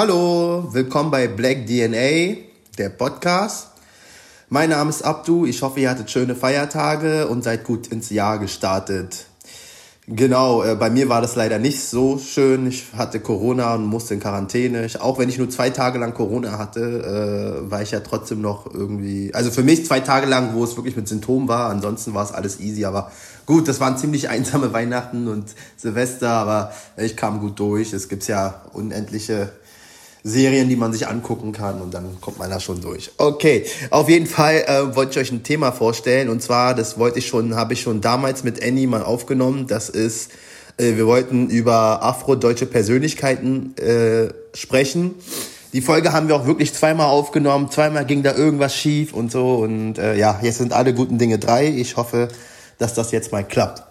Hallo, willkommen bei Black DNA, der Podcast. Mein Name ist Abdu, ich hoffe, ihr hattet schöne Feiertage und seid gut ins Jahr gestartet. Genau, äh, bei mir war das leider nicht so schön. Ich hatte Corona und musste in Quarantäne. Ich, auch wenn ich nur zwei Tage lang Corona hatte, äh, war ich ja trotzdem noch irgendwie. Also für mich zwei Tage lang, wo es wirklich mit Symptomen war. Ansonsten war es alles easy. Aber gut, das waren ziemlich einsame Weihnachten und Silvester, aber ich kam gut durch. Es gibt ja unendliche Serien, die man sich angucken kann und dann kommt man da schon durch. Okay, auf jeden Fall äh, wollte ich euch ein Thema vorstellen und zwar, das wollte ich schon, habe ich schon damals mit Annie mal aufgenommen. Das ist, äh, wir wollten über afrodeutsche Persönlichkeiten äh, sprechen. Die Folge haben wir auch wirklich zweimal aufgenommen. Zweimal ging da irgendwas schief und so und äh, ja, jetzt sind alle guten Dinge drei. Ich hoffe, dass das jetzt mal klappt.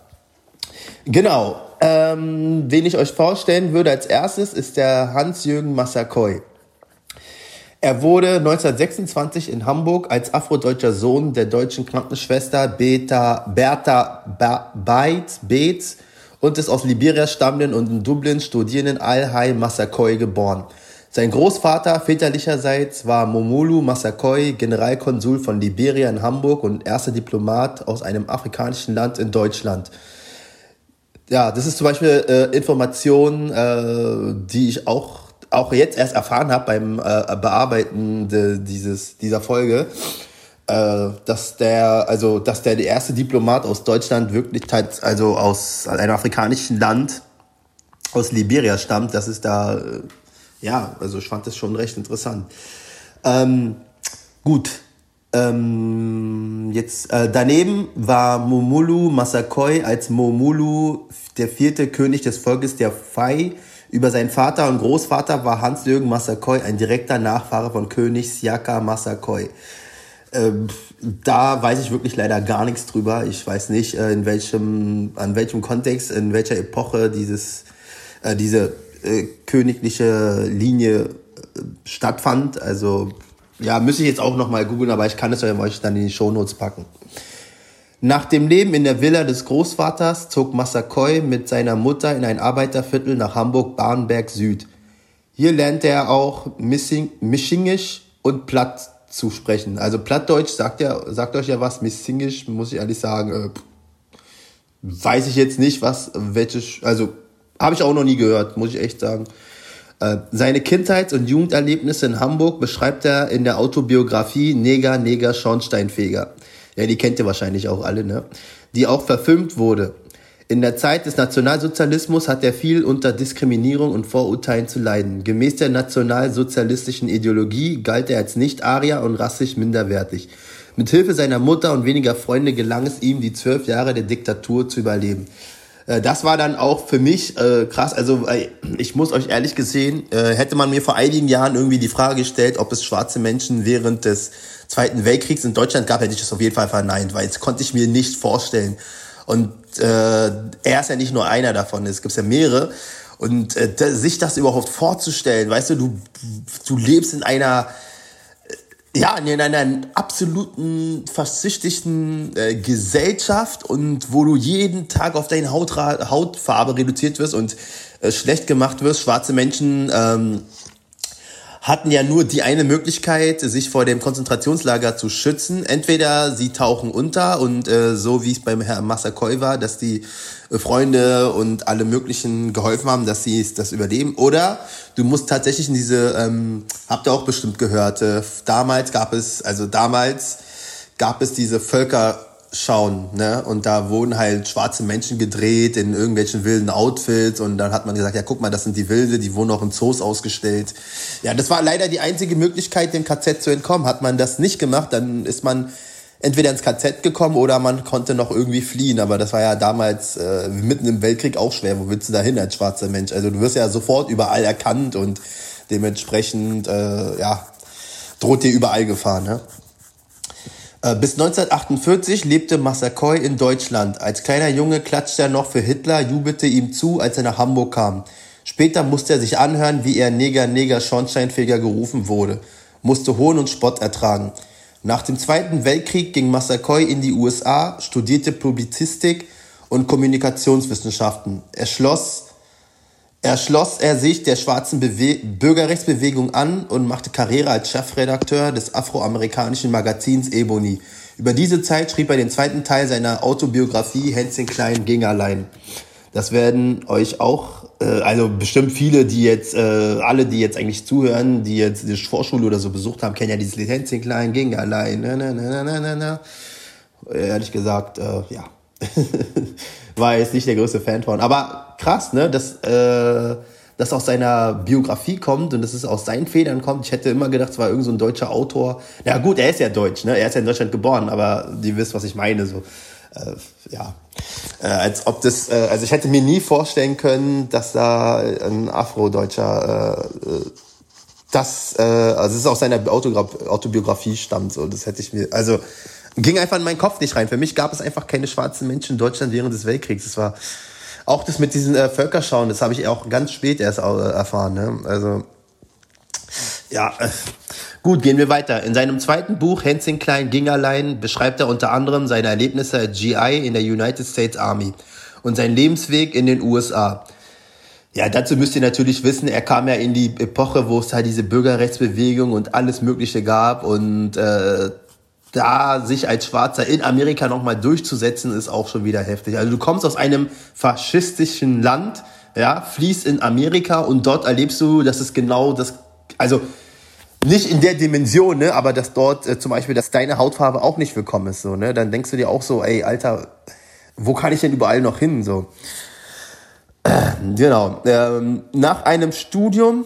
Genau, ähm, wen ich euch vorstellen würde als erstes, ist der Hans-Jürgen Massakoy. Er wurde 1926 in Hamburg als afrodeutscher Sohn der deutschen Krankenschwester Beta, Bertha ba Beitz, Beetz und des aus Liberia stammenden und in Dublin studierenden Al-Hai Massakoy geboren. Sein Großvater väterlicherseits war Momolu Massakoy, Generalkonsul von Liberia in Hamburg und erster Diplomat aus einem afrikanischen Land in Deutschland ja, das ist zum Beispiel äh, Informationen, äh, die ich auch, auch jetzt erst erfahren habe beim äh, Bearbeiten de, dieses, dieser Folge, äh, dass der, also dass der, der erste Diplomat aus Deutschland wirklich halt, also aus einem afrikanischen Land, aus Liberia stammt. Das ist da, äh, ja, also ich fand das schon recht interessant. Ähm, gut, ähm, jetzt äh, daneben war Momulu Masakoi als Momulu der vierte König des Volkes der Fai. Über seinen Vater und Großvater war Hans-Jürgen Masakoi ein direkter Nachfahre von König Siaka Masakoi. Ähm, da weiß ich wirklich leider gar nichts drüber. Ich weiß nicht, äh, in welchem, an welchem Kontext, in welcher Epoche dieses, äh, diese äh, königliche Linie äh, stattfand. Also ja, müsste ich jetzt auch nochmal googeln, aber ich kann es euch dann in die Shownotes packen. Nach dem Leben in der Villa des Großvaters zog Massakoy mit seiner Mutter in ein Arbeiterviertel nach Hamburg-Barnberg Süd. Hier lernte er auch Mischingisch und Platt zu sprechen. Also Plattdeutsch sagt ja, sagt euch ja was, Missingisch, muss ich ehrlich sagen, äh, weiß ich jetzt nicht, was, welche, also habe ich auch noch nie gehört, muss ich echt sagen. Äh, seine Kindheits- und Jugenderlebnisse in Hamburg beschreibt er in der Autobiografie Neger, Neger, Schornsteinfeger. Ja, die kennt ihr wahrscheinlich auch alle, ne? Die auch verfilmt wurde. In der Zeit des Nationalsozialismus hat er viel unter Diskriminierung und Vorurteilen zu leiden. Gemäß der nationalsozialistischen Ideologie galt er als Nicht-Arier und rassisch minderwertig. Mit Hilfe seiner Mutter und weniger Freunde gelang es ihm, die zwölf Jahre der Diktatur zu überleben. Äh, das war dann auch für mich äh, krass. Also ich muss euch ehrlich gesehen, äh, hätte man mir vor einigen Jahren irgendwie die Frage gestellt, ob es schwarze Menschen während des Zweiten Weltkriegs in Deutschland gab, hätte ich das auf jeden Fall verneint, weil das konnte ich mir nicht vorstellen. Und äh, er ist ja nicht nur einer davon, es gibt ja mehrere. Und äh, sich das überhaupt vorzustellen, weißt du, du, du lebst in einer ja, in einer absoluten faschistischen äh, Gesellschaft und wo du jeden Tag auf deine Hautra Hautfarbe reduziert wirst und äh, schlecht gemacht wirst. Schwarze Menschen ähm, hatten ja nur die eine Möglichkeit, sich vor dem Konzentrationslager zu schützen. Entweder sie tauchen unter und äh, so wie es beim Herrn Massakoy war, dass die äh, Freunde und alle möglichen geholfen haben, dass sie das überleben. Oder du musst tatsächlich in diese, ähm, habt ihr auch bestimmt gehört, äh, damals gab es, also damals gab es diese Völker schauen, ne? Und da wurden halt schwarze Menschen gedreht in irgendwelchen wilden Outfits und dann hat man gesagt, ja guck mal, das sind die Wilde, die wurden auch in Zoos ausgestellt. Ja, das war leider die einzige Möglichkeit, dem KZ zu entkommen. Hat man das nicht gemacht, dann ist man entweder ins KZ gekommen oder man konnte noch irgendwie fliehen. Aber das war ja damals äh, mitten im Weltkrieg auch schwer. Wo willst du da hin als schwarzer Mensch? Also du wirst ja sofort überall erkannt und dementsprechend, äh, ja, droht dir überall Gefahr, ne? Äh, bis 1948 lebte Massakoy in Deutschland. Als kleiner Junge klatschte er noch für Hitler, jubelte ihm zu, als er nach Hamburg kam. Später musste er sich anhören, wie er Neger, Neger, Schornsteinfeger gerufen wurde, musste Hohn und Spott ertragen. Nach dem Zweiten Weltkrieg ging Massakoy in die USA, studierte Publizistik und Kommunikationswissenschaften. Er schloss erschloss er sich der schwarzen Bewe Bürgerrechtsbewegung an und machte Karriere als Chefredakteur des afroamerikanischen Magazins Ebony. Über diese Zeit schrieb er den zweiten Teil seiner Autobiografie Hänschen Klein ging allein. Das werden euch auch, äh, also bestimmt viele, die jetzt, äh, alle, die jetzt eigentlich zuhören, die jetzt die Vorschule oder so besucht haben, kennen ja dieses Lied Hänschen Klein ging allein. Na, na, na, na, na, na. Ehrlich gesagt, äh, ja. War jetzt nicht der größte Fan von. Aber krass, ne, dass äh, das aus seiner Biografie kommt und dass es aus seinen Federn kommt. Ich hätte immer gedacht, es war irgend so ein deutscher Autor. Ja gut, er ist ja deutsch, ne? Er ist ja in Deutschland geboren, aber die wisst, was ich meine. So, äh, ja, äh, als ob das, äh, also ich hätte mir nie vorstellen können, dass da ein Afrodeutscher äh, äh das, äh, also es ist aus seiner Autobiografie stammt. So, das hätte ich mir, also ging einfach in meinen Kopf nicht rein. Für mich gab es einfach keine schwarzen Menschen in Deutschland während des Weltkriegs. Das war auch das mit diesen äh, Völkerschauen, das habe ich auch ganz spät erst äh, erfahren. Ne? Also ja, äh, gut, gehen wir weiter. In seinem zweiten Buch Hänschen Klein ging allein beschreibt er unter anderem seine Erlebnisse als GI in der United States Army und seinen Lebensweg in den USA. Ja, dazu müsst ihr natürlich wissen, er kam ja in die Epoche, wo es halt diese Bürgerrechtsbewegung und alles Mögliche gab und äh, da sich als Schwarzer in Amerika nochmal durchzusetzen, ist auch schon wieder heftig. Also du kommst aus einem faschistischen Land, ja, fließt in Amerika und dort erlebst du, dass es genau das, also nicht in der Dimension, ne, aber dass dort äh, zum Beispiel, dass deine Hautfarbe auch nicht willkommen ist, so, ne, dann denkst du dir auch so, ey, Alter, wo kann ich denn überall noch hin, so. Genau. Ähm, nach einem Studium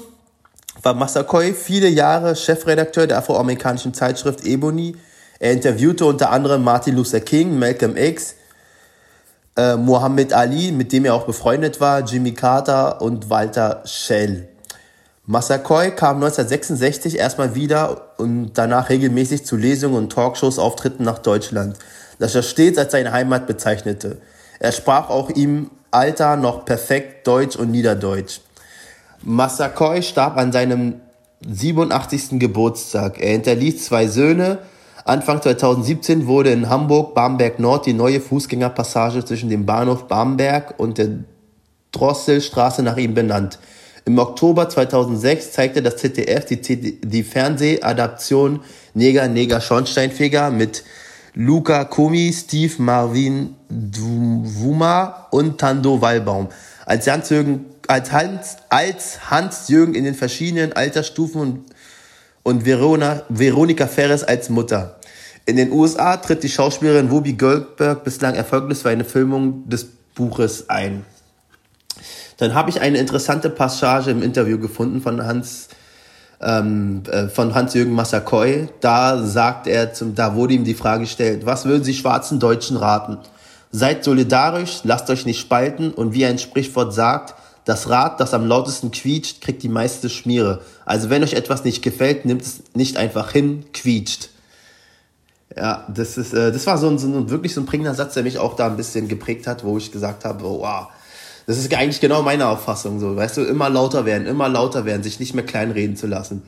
war Massakoy viele Jahre Chefredakteur der afroamerikanischen Zeitschrift Ebony er interviewte unter anderem Martin Luther King, Malcolm X, äh, Muhammad Ali, mit dem er auch befreundet war, Jimmy Carter und Walter Schell. Massakoy kam 1966 erstmal wieder und danach regelmäßig zu Lesungen und Talkshows-Auftritten nach Deutschland, das er stets als seine Heimat bezeichnete. Er sprach auch ihm Alter noch perfekt Deutsch und Niederdeutsch. Massakoy starb an seinem 87. Geburtstag. Er hinterließ zwei Söhne, Anfang 2017 wurde in Hamburg-Bamberg Nord die neue Fußgängerpassage zwischen dem Bahnhof Bamberg und der Drosselstraße nach ihm benannt. Im Oktober 2006 zeigte das ZDF die, die Fernsehadaption Neger, Neger, Schornsteinfeger mit Luca Komi, Steve Marvin Dwuma und Tando Wallbaum. Als Hans-Jürgen als Hans, als Hans Jürgen in den verschiedenen Altersstufen und und Verona, Veronika Ferres als Mutter. In den USA tritt die Schauspielerin Whoopi Goldberg bislang erfolglos für eine Filmung des Buches ein. Dann habe ich eine interessante Passage im Interview gefunden von Hans ähm, äh, von Hans-Jürgen Massakoy. Da sagt er, zum, da wurde ihm die Frage gestellt, was würden Sie schwarzen Deutschen raten? Seid solidarisch, lasst euch nicht spalten und wie ein Sprichwort sagt, das Rad, das am lautesten quietscht, kriegt die meiste Schmiere. Also wenn euch etwas nicht gefällt, nimmt es nicht einfach hin, quietscht. Ja, das ist, äh, das war so ein, so ein wirklich so ein prägender Satz, der mich auch da ein bisschen geprägt hat, wo ich gesagt habe, oh, wow, das ist eigentlich genau meine Auffassung, so, weißt du, immer lauter werden, immer lauter werden, sich nicht mehr kleinreden zu lassen.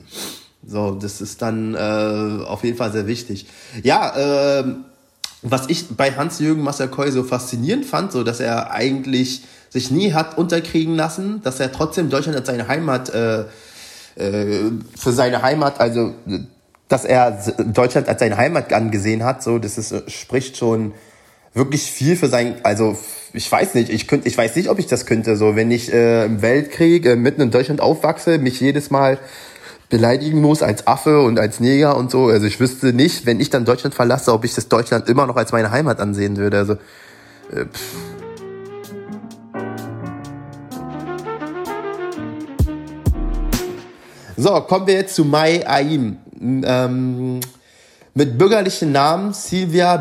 So, das ist dann äh, auf jeden Fall sehr wichtig. Ja, äh, was ich bei Hans-Jürgen Massakoy so faszinierend fand, so dass er eigentlich sich nie hat unterkriegen lassen, dass er trotzdem Deutschland als seine Heimat, äh, äh, für seine Heimat, also dass er Deutschland als seine Heimat angesehen hat, so das ist, spricht schon wirklich viel für sein, also ich weiß nicht, ich könnte, ich weiß nicht, ob ich das könnte, so wenn ich äh, im Weltkrieg äh, mitten in Deutschland aufwachse, mich jedes Mal beleidigen muss als Affe und als Neger und so. Also ich wüsste nicht, wenn ich dann Deutschland verlasse, ob ich das Deutschland immer noch als meine Heimat ansehen würde. Also äh, pff So, kommen wir jetzt zu Mai Aim. Ähm, mit bürgerlichen Namen Silvia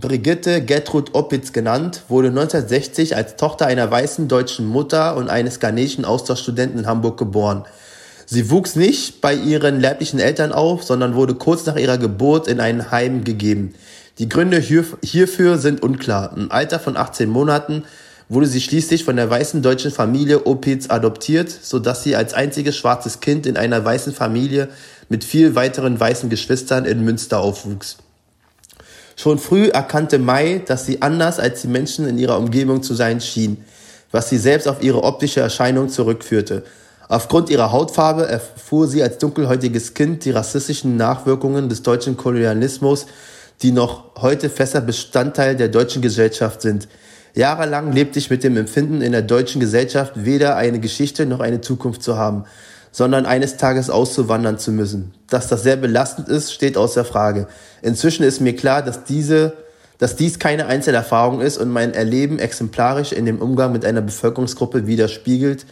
Brigitte Gertrud Oppitz genannt, wurde 1960 als Tochter einer weißen deutschen Mutter und eines ghanesischen Austauschstudenten in Hamburg geboren. Sie wuchs nicht bei ihren leiblichen Eltern auf, sondern wurde kurz nach ihrer Geburt in ein Heim gegeben. Die Gründe hierfür sind unklar. Im Alter von 18 Monaten wurde sie schließlich von der weißen deutschen Familie Opitz adoptiert, so dass sie als einziges schwarzes Kind in einer weißen Familie mit vier weiteren weißen Geschwistern in Münster aufwuchs. Schon früh erkannte Mai, dass sie anders als die Menschen in ihrer Umgebung zu sein schien. was sie selbst auf ihre optische Erscheinung zurückführte. Aufgrund ihrer Hautfarbe erfuhr sie als dunkelhäutiges Kind die rassistischen Nachwirkungen des deutschen Kolonialismus, die noch heute fester Bestandteil der deutschen Gesellschaft sind. Jahrelang lebte ich mit dem Empfinden, in der deutschen Gesellschaft weder eine Geschichte noch eine Zukunft zu haben, sondern eines Tages auszuwandern zu müssen. Dass das sehr belastend ist, steht außer Frage. Inzwischen ist mir klar, dass diese dass dies keine Einzelerfahrung ist und mein Erleben exemplarisch in dem Umgang mit einer Bevölkerungsgruppe widerspiegelt,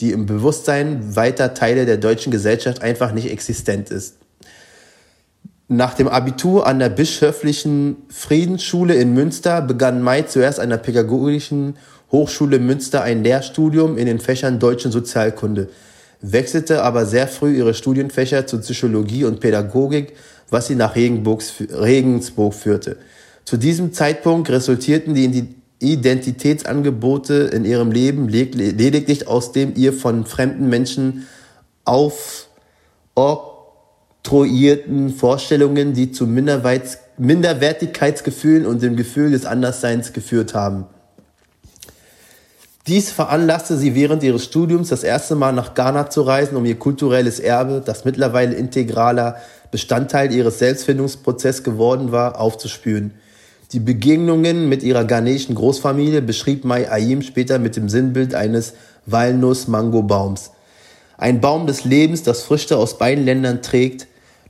die im Bewusstsein weiter Teile der deutschen Gesellschaft einfach nicht existent ist. Nach dem Abitur an der Bischöflichen Friedensschule in Münster begann Mai zuerst an der Pädagogischen Hochschule Münster ein Lehrstudium in den Fächern Deutsch und Sozialkunde, wechselte aber sehr früh ihre Studienfächer zu Psychologie und Pädagogik, was sie nach Regensburg führte. Zu diesem Zeitpunkt resultierten die Identitätsangebote in ihrem Leben lediglich aus dem ihr von fremden Menschen aufoktroyierten Vorstellungen, die zu Minderwertigkeitsgefühlen und dem Gefühl des Andersseins geführt haben. Dies veranlasste sie während ihres Studiums das erste Mal nach Ghana zu reisen, um ihr kulturelles Erbe, das mittlerweile integraler Bestandteil ihres Selbstfindungsprozesses geworden war, aufzuspüren. Die Begegnungen mit ihrer ghanäischen Großfamilie beschrieb Mai Ayim später mit dem Sinnbild eines Walnuss-Mango-Baums. Ein Baum des Lebens, das Früchte aus beiden Ländern trägt.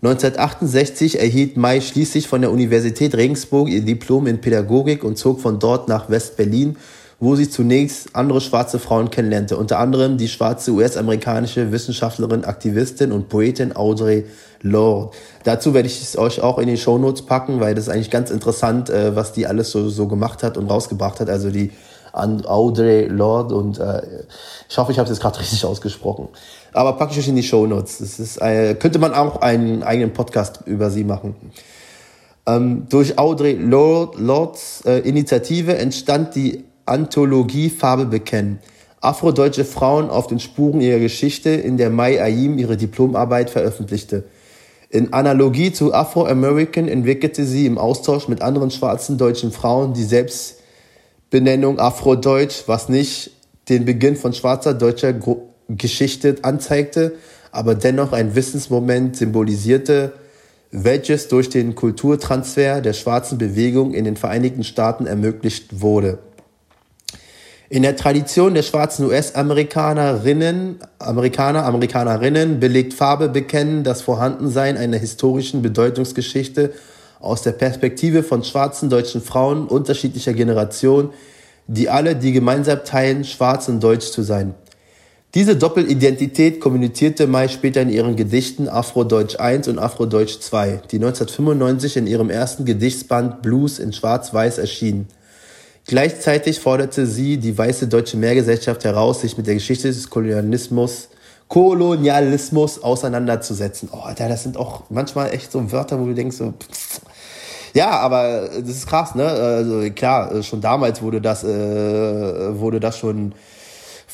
1968 erhielt Mai schließlich von der Universität Regensburg ihr Diplom in Pädagogik und zog von dort nach West-Berlin, wo sie zunächst andere schwarze Frauen kennenlernte, unter anderem die schwarze US-amerikanische Wissenschaftlerin, Aktivistin und Poetin Audre Lorde. Dazu werde ich es euch auch in die Shownotes packen, weil das ist eigentlich ganz interessant, äh, was die alles so, so gemacht hat und rausgebracht hat. Also die Audre Lorde und äh, ich hoffe, ich habe es jetzt gerade richtig ausgesprochen. Aber packe ich euch in die Shownotes. Das ist, äh, könnte man auch einen eigenen Podcast über sie machen. Ähm, durch Audre Lorde, Lords äh, Initiative entstand die Anthologie Farbe bekennen. Afrodeutsche Frauen auf den Spuren ihrer Geschichte, in der Mai Ayim ihre Diplomarbeit veröffentlichte. In Analogie zu Afro-American entwickelte sie im Austausch mit anderen schwarzen deutschen Frauen die Selbstbenennung Afrodeutsch, was nicht den Beginn von schwarzer deutscher Geschichte anzeigte, aber dennoch ein Wissensmoment symbolisierte, welches durch den Kulturtransfer der schwarzen Bewegung in den Vereinigten Staaten ermöglicht wurde. In der Tradition der schwarzen US-Amerikanerinnen, Amerikaner, Amerikanerinnen belegt Farbe bekennen das Vorhandensein einer historischen Bedeutungsgeschichte aus der Perspektive von schwarzen deutschen Frauen unterschiedlicher Generationen, die alle die gemeinsam teilen, schwarz und deutsch zu sein. Diese Doppelidentität kommunizierte Mai später in ihren Gedichten Afrodeutsch 1 und Afrodeutsch 2, die 1995 in ihrem ersten Gedichtsband Blues in Schwarz-Weiß erschienen. Gleichzeitig forderte sie die weiße deutsche Mehrgesellschaft heraus, sich mit der Geschichte des Kolonialismus, Kolonialismus auseinanderzusetzen. Oh, Alter, das sind auch manchmal echt so Wörter, wo du denkst so, pff. ja, aber das ist krass, ne? Also klar, schon damals wurde das, äh, wurde das schon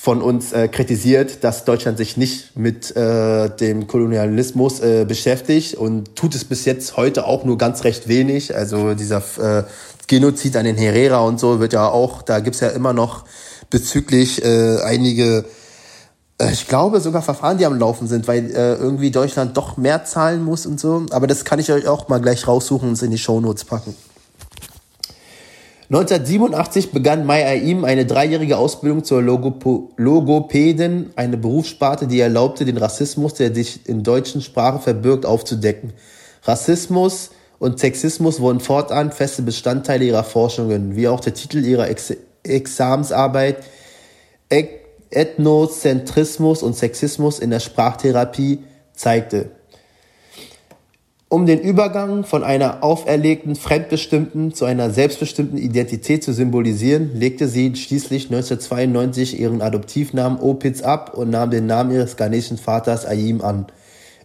von uns äh, kritisiert, dass Deutschland sich nicht mit äh, dem Kolonialismus äh, beschäftigt und tut es bis jetzt heute auch nur ganz recht wenig. Also dieser äh, Genozid an den Herrera und so wird ja auch, da gibt's ja immer noch bezüglich äh, einige, äh, ich glaube sogar Verfahren, die am Laufen sind, weil äh, irgendwie Deutschland doch mehr zahlen muss und so. Aber das kann ich euch auch mal gleich raussuchen und in die Shownotes packen. 1987 begann Mai Aim eine dreijährige Ausbildung zur Logopo Logopädin, eine Berufssparte, die erlaubte, den Rassismus, der sich in deutschen Sprache verbirgt, aufzudecken. Rassismus, und Sexismus wurden fortan feste Bestandteile ihrer Forschungen, wie auch der Titel ihrer Ex Examensarbeit Ethnozentrismus und Sexismus in der Sprachtherapie zeigte. Um den Übergang von einer auferlegten, fremdbestimmten zu einer selbstbestimmten Identität zu symbolisieren, legte sie schließlich 1992 ihren Adoptivnamen Opitz ab und nahm den Namen ihres ghanesischen Vaters Ayim an.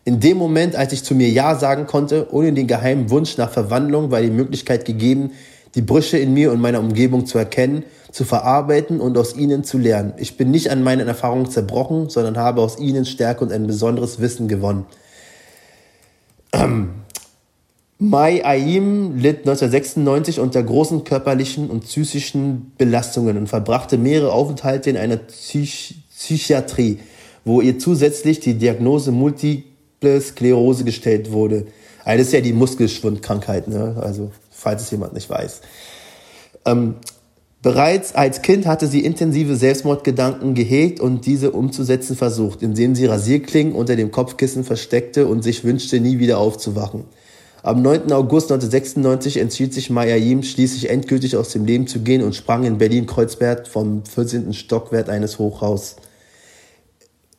In dem Moment, als ich zu mir Ja sagen konnte, ohne den geheimen Wunsch nach Verwandlung, war die Möglichkeit gegeben, die Brüche in mir und meiner Umgebung zu erkennen, zu verarbeiten und aus ihnen zu lernen. Ich bin nicht an meinen Erfahrungen zerbrochen, sondern habe aus ihnen Stärke und ein besonderes Wissen gewonnen. Mai Aim litt 1996 unter großen körperlichen und psychischen Belastungen und verbrachte mehrere Aufenthalte in einer Psych Psychiatrie, wo ihr zusätzlich die Diagnose Multiple Sklerose gestellt wurde. Also ja die Muskelschwundkrankheit, ne? also falls es jemand nicht weiß. Ähm, bereits als Kind hatte sie intensive Selbstmordgedanken gehegt und diese umzusetzen versucht, indem sie Rasierklingen unter dem Kopfkissen versteckte und sich wünschte, nie wieder aufzuwachen. Am 9. August 1996 entschied sich Maya Yim schließlich endgültig aus dem Leben zu gehen und sprang in Berlin-Kreuzberg vom 14. Stockwerk eines Hochhauses.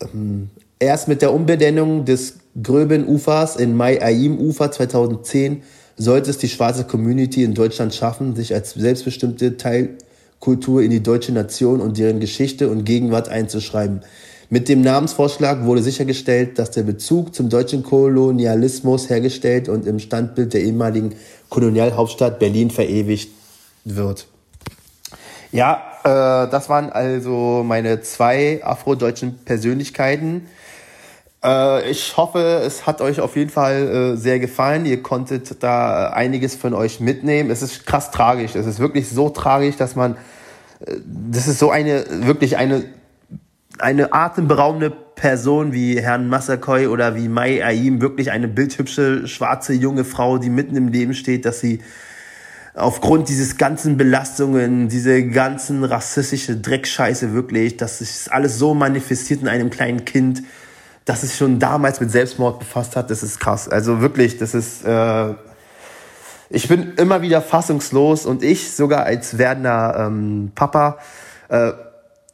Ähm, erst mit der Umbenennung des Gröben Ufers in Mai Ayim Ufer 2010 sollte es die schwarze Community in Deutschland schaffen, sich als selbstbestimmte Teilkultur in die deutsche Nation und deren Geschichte und Gegenwart einzuschreiben. Mit dem Namensvorschlag wurde sichergestellt, dass der Bezug zum deutschen Kolonialismus hergestellt und im Standbild der ehemaligen Kolonialhauptstadt Berlin verewigt wird. Ja, äh, das waren also meine zwei afrodeutschen Persönlichkeiten. Äh, ich hoffe, es hat euch auf jeden Fall äh, sehr gefallen. Ihr konntet da einiges von euch mitnehmen. Es ist krass tragisch. Es ist wirklich so tragisch, dass man, äh, das ist so eine, wirklich eine eine atemberaubende Person wie Herrn Massakoy oder wie Mai Aim, wirklich eine bildhübsche, schwarze, junge Frau, die mitten im Leben steht, dass sie aufgrund dieses ganzen Belastungen, diese ganzen rassistische Dreckscheiße wirklich, dass sich alles so manifestiert in einem kleinen Kind, dass es schon damals mit Selbstmord befasst hat, das ist krass. Also wirklich, das ist, äh, ich bin immer wieder fassungslos und ich sogar als werdender ähm, Papa, äh,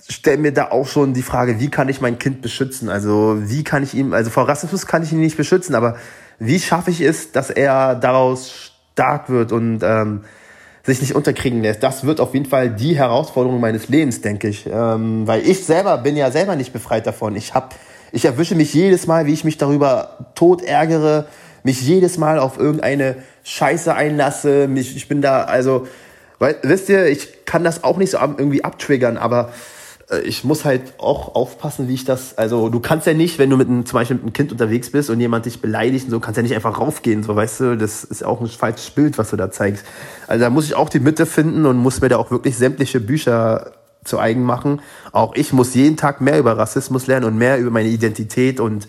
stelle mir da auch schon die Frage, wie kann ich mein Kind beschützen? Also wie kann ich ihm, also vor Rassismus kann ich ihn nicht beschützen, aber wie schaffe ich es, dass er daraus stark wird und ähm, sich nicht unterkriegen lässt? Das wird auf jeden Fall die Herausforderung meines Lebens, denke ich. Ähm, weil ich selber bin ja selber nicht befreit davon. Ich hab, ich erwische mich jedes Mal, wie ich mich darüber tot ärgere, mich jedes Mal auf irgendeine Scheiße einlasse. Mich, ich bin da, also, weil, wisst ihr, ich kann das auch nicht so irgendwie abtriggern, aber äh, ich muss halt auch aufpassen, wie ich das, also du kannst ja nicht, wenn du mit einem, zum Beispiel mit einem Kind unterwegs bist und jemand dich beleidigt und so, kannst ja nicht einfach raufgehen, so weißt du, das ist auch ein falsches Bild, was du da zeigst. Also da muss ich auch die Mitte finden und muss mir da auch wirklich sämtliche Bücher zu eigen machen. Auch ich muss jeden Tag mehr über Rassismus lernen und mehr über meine Identität und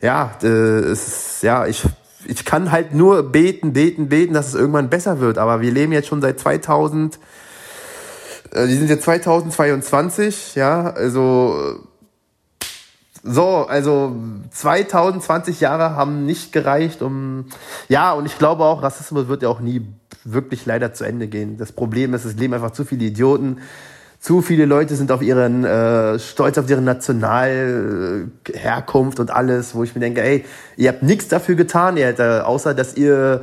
ja, äh, es ist, ja, ich, ich kann halt nur beten, beten, beten, dass es irgendwann besser wird, aber wir leben jetzt schon seit 2000 äh, sind jetzt 2022, ja, also so, also 2020 Jahre haben nicht gereicht, um ja, und ich glaube auch, Rassismus wird ja auch nie wirklich leider zu Ende gehen. Das Problem ist, es leben einfach zu viele Idioten. Zu viele Leute sind auf ihren äh, stolz auf ihre Nationalherkunft äh, und alles, wo ich mir denke, ey, ihr habt nichts dafür getan, ihr hättet, äh, außer dass ihr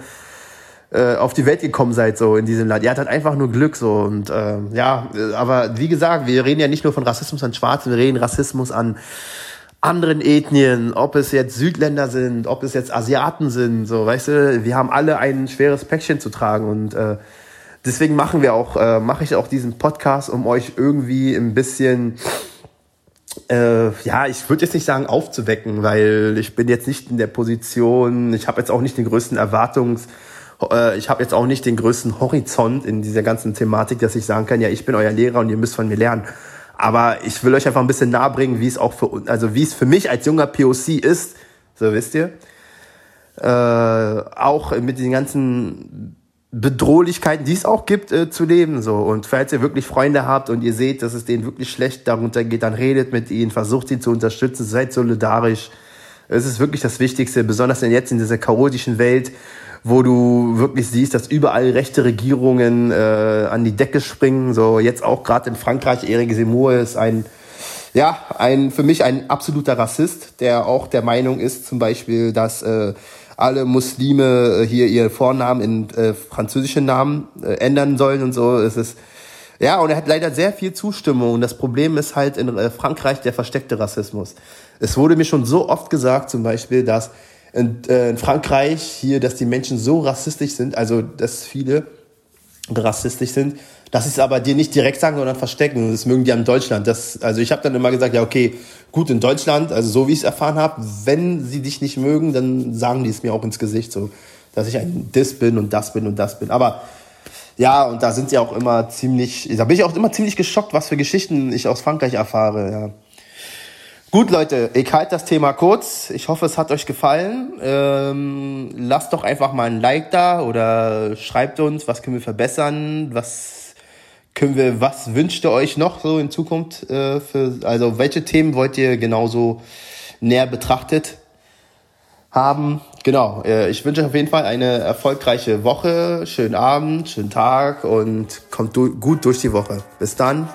äh, auf die Welt gekommen seid, so in diesem Land. Ihr hattet einfach nur Glück, so. Und äh, ja, aber wie gesagt, wir reden ja nicht nur von Rassismus an Schwarzen, wir reden Rassismus an anderen Ethnien, ob es jetzt Südländer sind, ob es jetzt Asiaten sind, so, weißt du, wir haben alle ein schweres Päckchen zu tragen und äh, deswegen machen wir auch, äh, mache ich auch diesen Podcast, um euch irgendwie ein bisschen äh, ja, ich würde jetzt nicht sagen aufzuwecken, weil ich bin jetzt nicht in der Position, ich habe jetzt auch nicht den größten Erwartungs- äh, ich habe jetzt auch nicht den größten Horizont in dieser ganzen Thematik, dass ich sagen kann, ja, ich bin euer Lehrer und ihr müsst von mir lernen. Aber ich will euch einfach ein bisschen nahebringen, wie es auch für also wie es für mich als junger POC ist, so wisst ihr. Äh, auch mit den ganzen Bedrohlichkeiten, die es auch gibt, äh, zu leben. So. Und falls ihr wirklich Freunde habt und ihr seht, dass es denen wirklich schlecht darunter geht, dann redet mit ihnen, versucht sie zu unterstützen, seid solidarisch. Es ist wirklich das Wichtigste, besonders jetzt in dieser chaotischen Welt, wo du wirklich siehst, dass überall rechte Regierungen äh, an die Decke springen. So jetzt auch gerade in Frankreich, Eric Zemmour ist ein ja, ein für mich ein absoluter Rassist, der auch der Meinung ist, zum Beispiel, dass äh, alle Muslime äh, hier ihre Vornamen in äh, französische Namen äh, ändern sollen und so. Es ist ja, und er hat leider sehr viel Zustimmung. Und das Problem ist halt in äh, Frankreich der versteckte Rassismus. Es wurde mir schon so oft gesagt, zum Beispiel, dass in, äh, in Frankreich hier, dass die Menschen so rassistisch sind, also dass viele rassistisch sind, dass sie es aber dir nicht direkt sagen, sondern verstecken. Das mögen die in Deutschland. Das, also ich habe dann immer gesagt, ja okay, gut in Deutschland, also so wie ich es erfahren habe, wenn sie dich nicht mögen, dann sagen die es mir auch ins Gesicht. So, dass ich ein Dis bin und das bin und das bin. Aber ja, und da sind sie auch immer ziemlich, da bin ich auch immer ziemlich geschockt, was für Geschichten ich aus Frankreich erfahre. Ja. Gut, Leute, ich halte das Thema kurz. Ich hoffe, es hat euch gefallen. Ähm, lasst doch einfach mal ein Like da oder schreibt uns, was können wir verbessern, was können wir, was wünscht ihr euch noch so in Zukunft? Äh, für, also welche Themen wollt ihr genauso näher betrachtet haben? Genau, äh, ich wünsche euch auf jeden Fall eine erfolgreiche Woche, schönen Abend, schönen Tag und kommt du gut durch die Woche. Bis dann.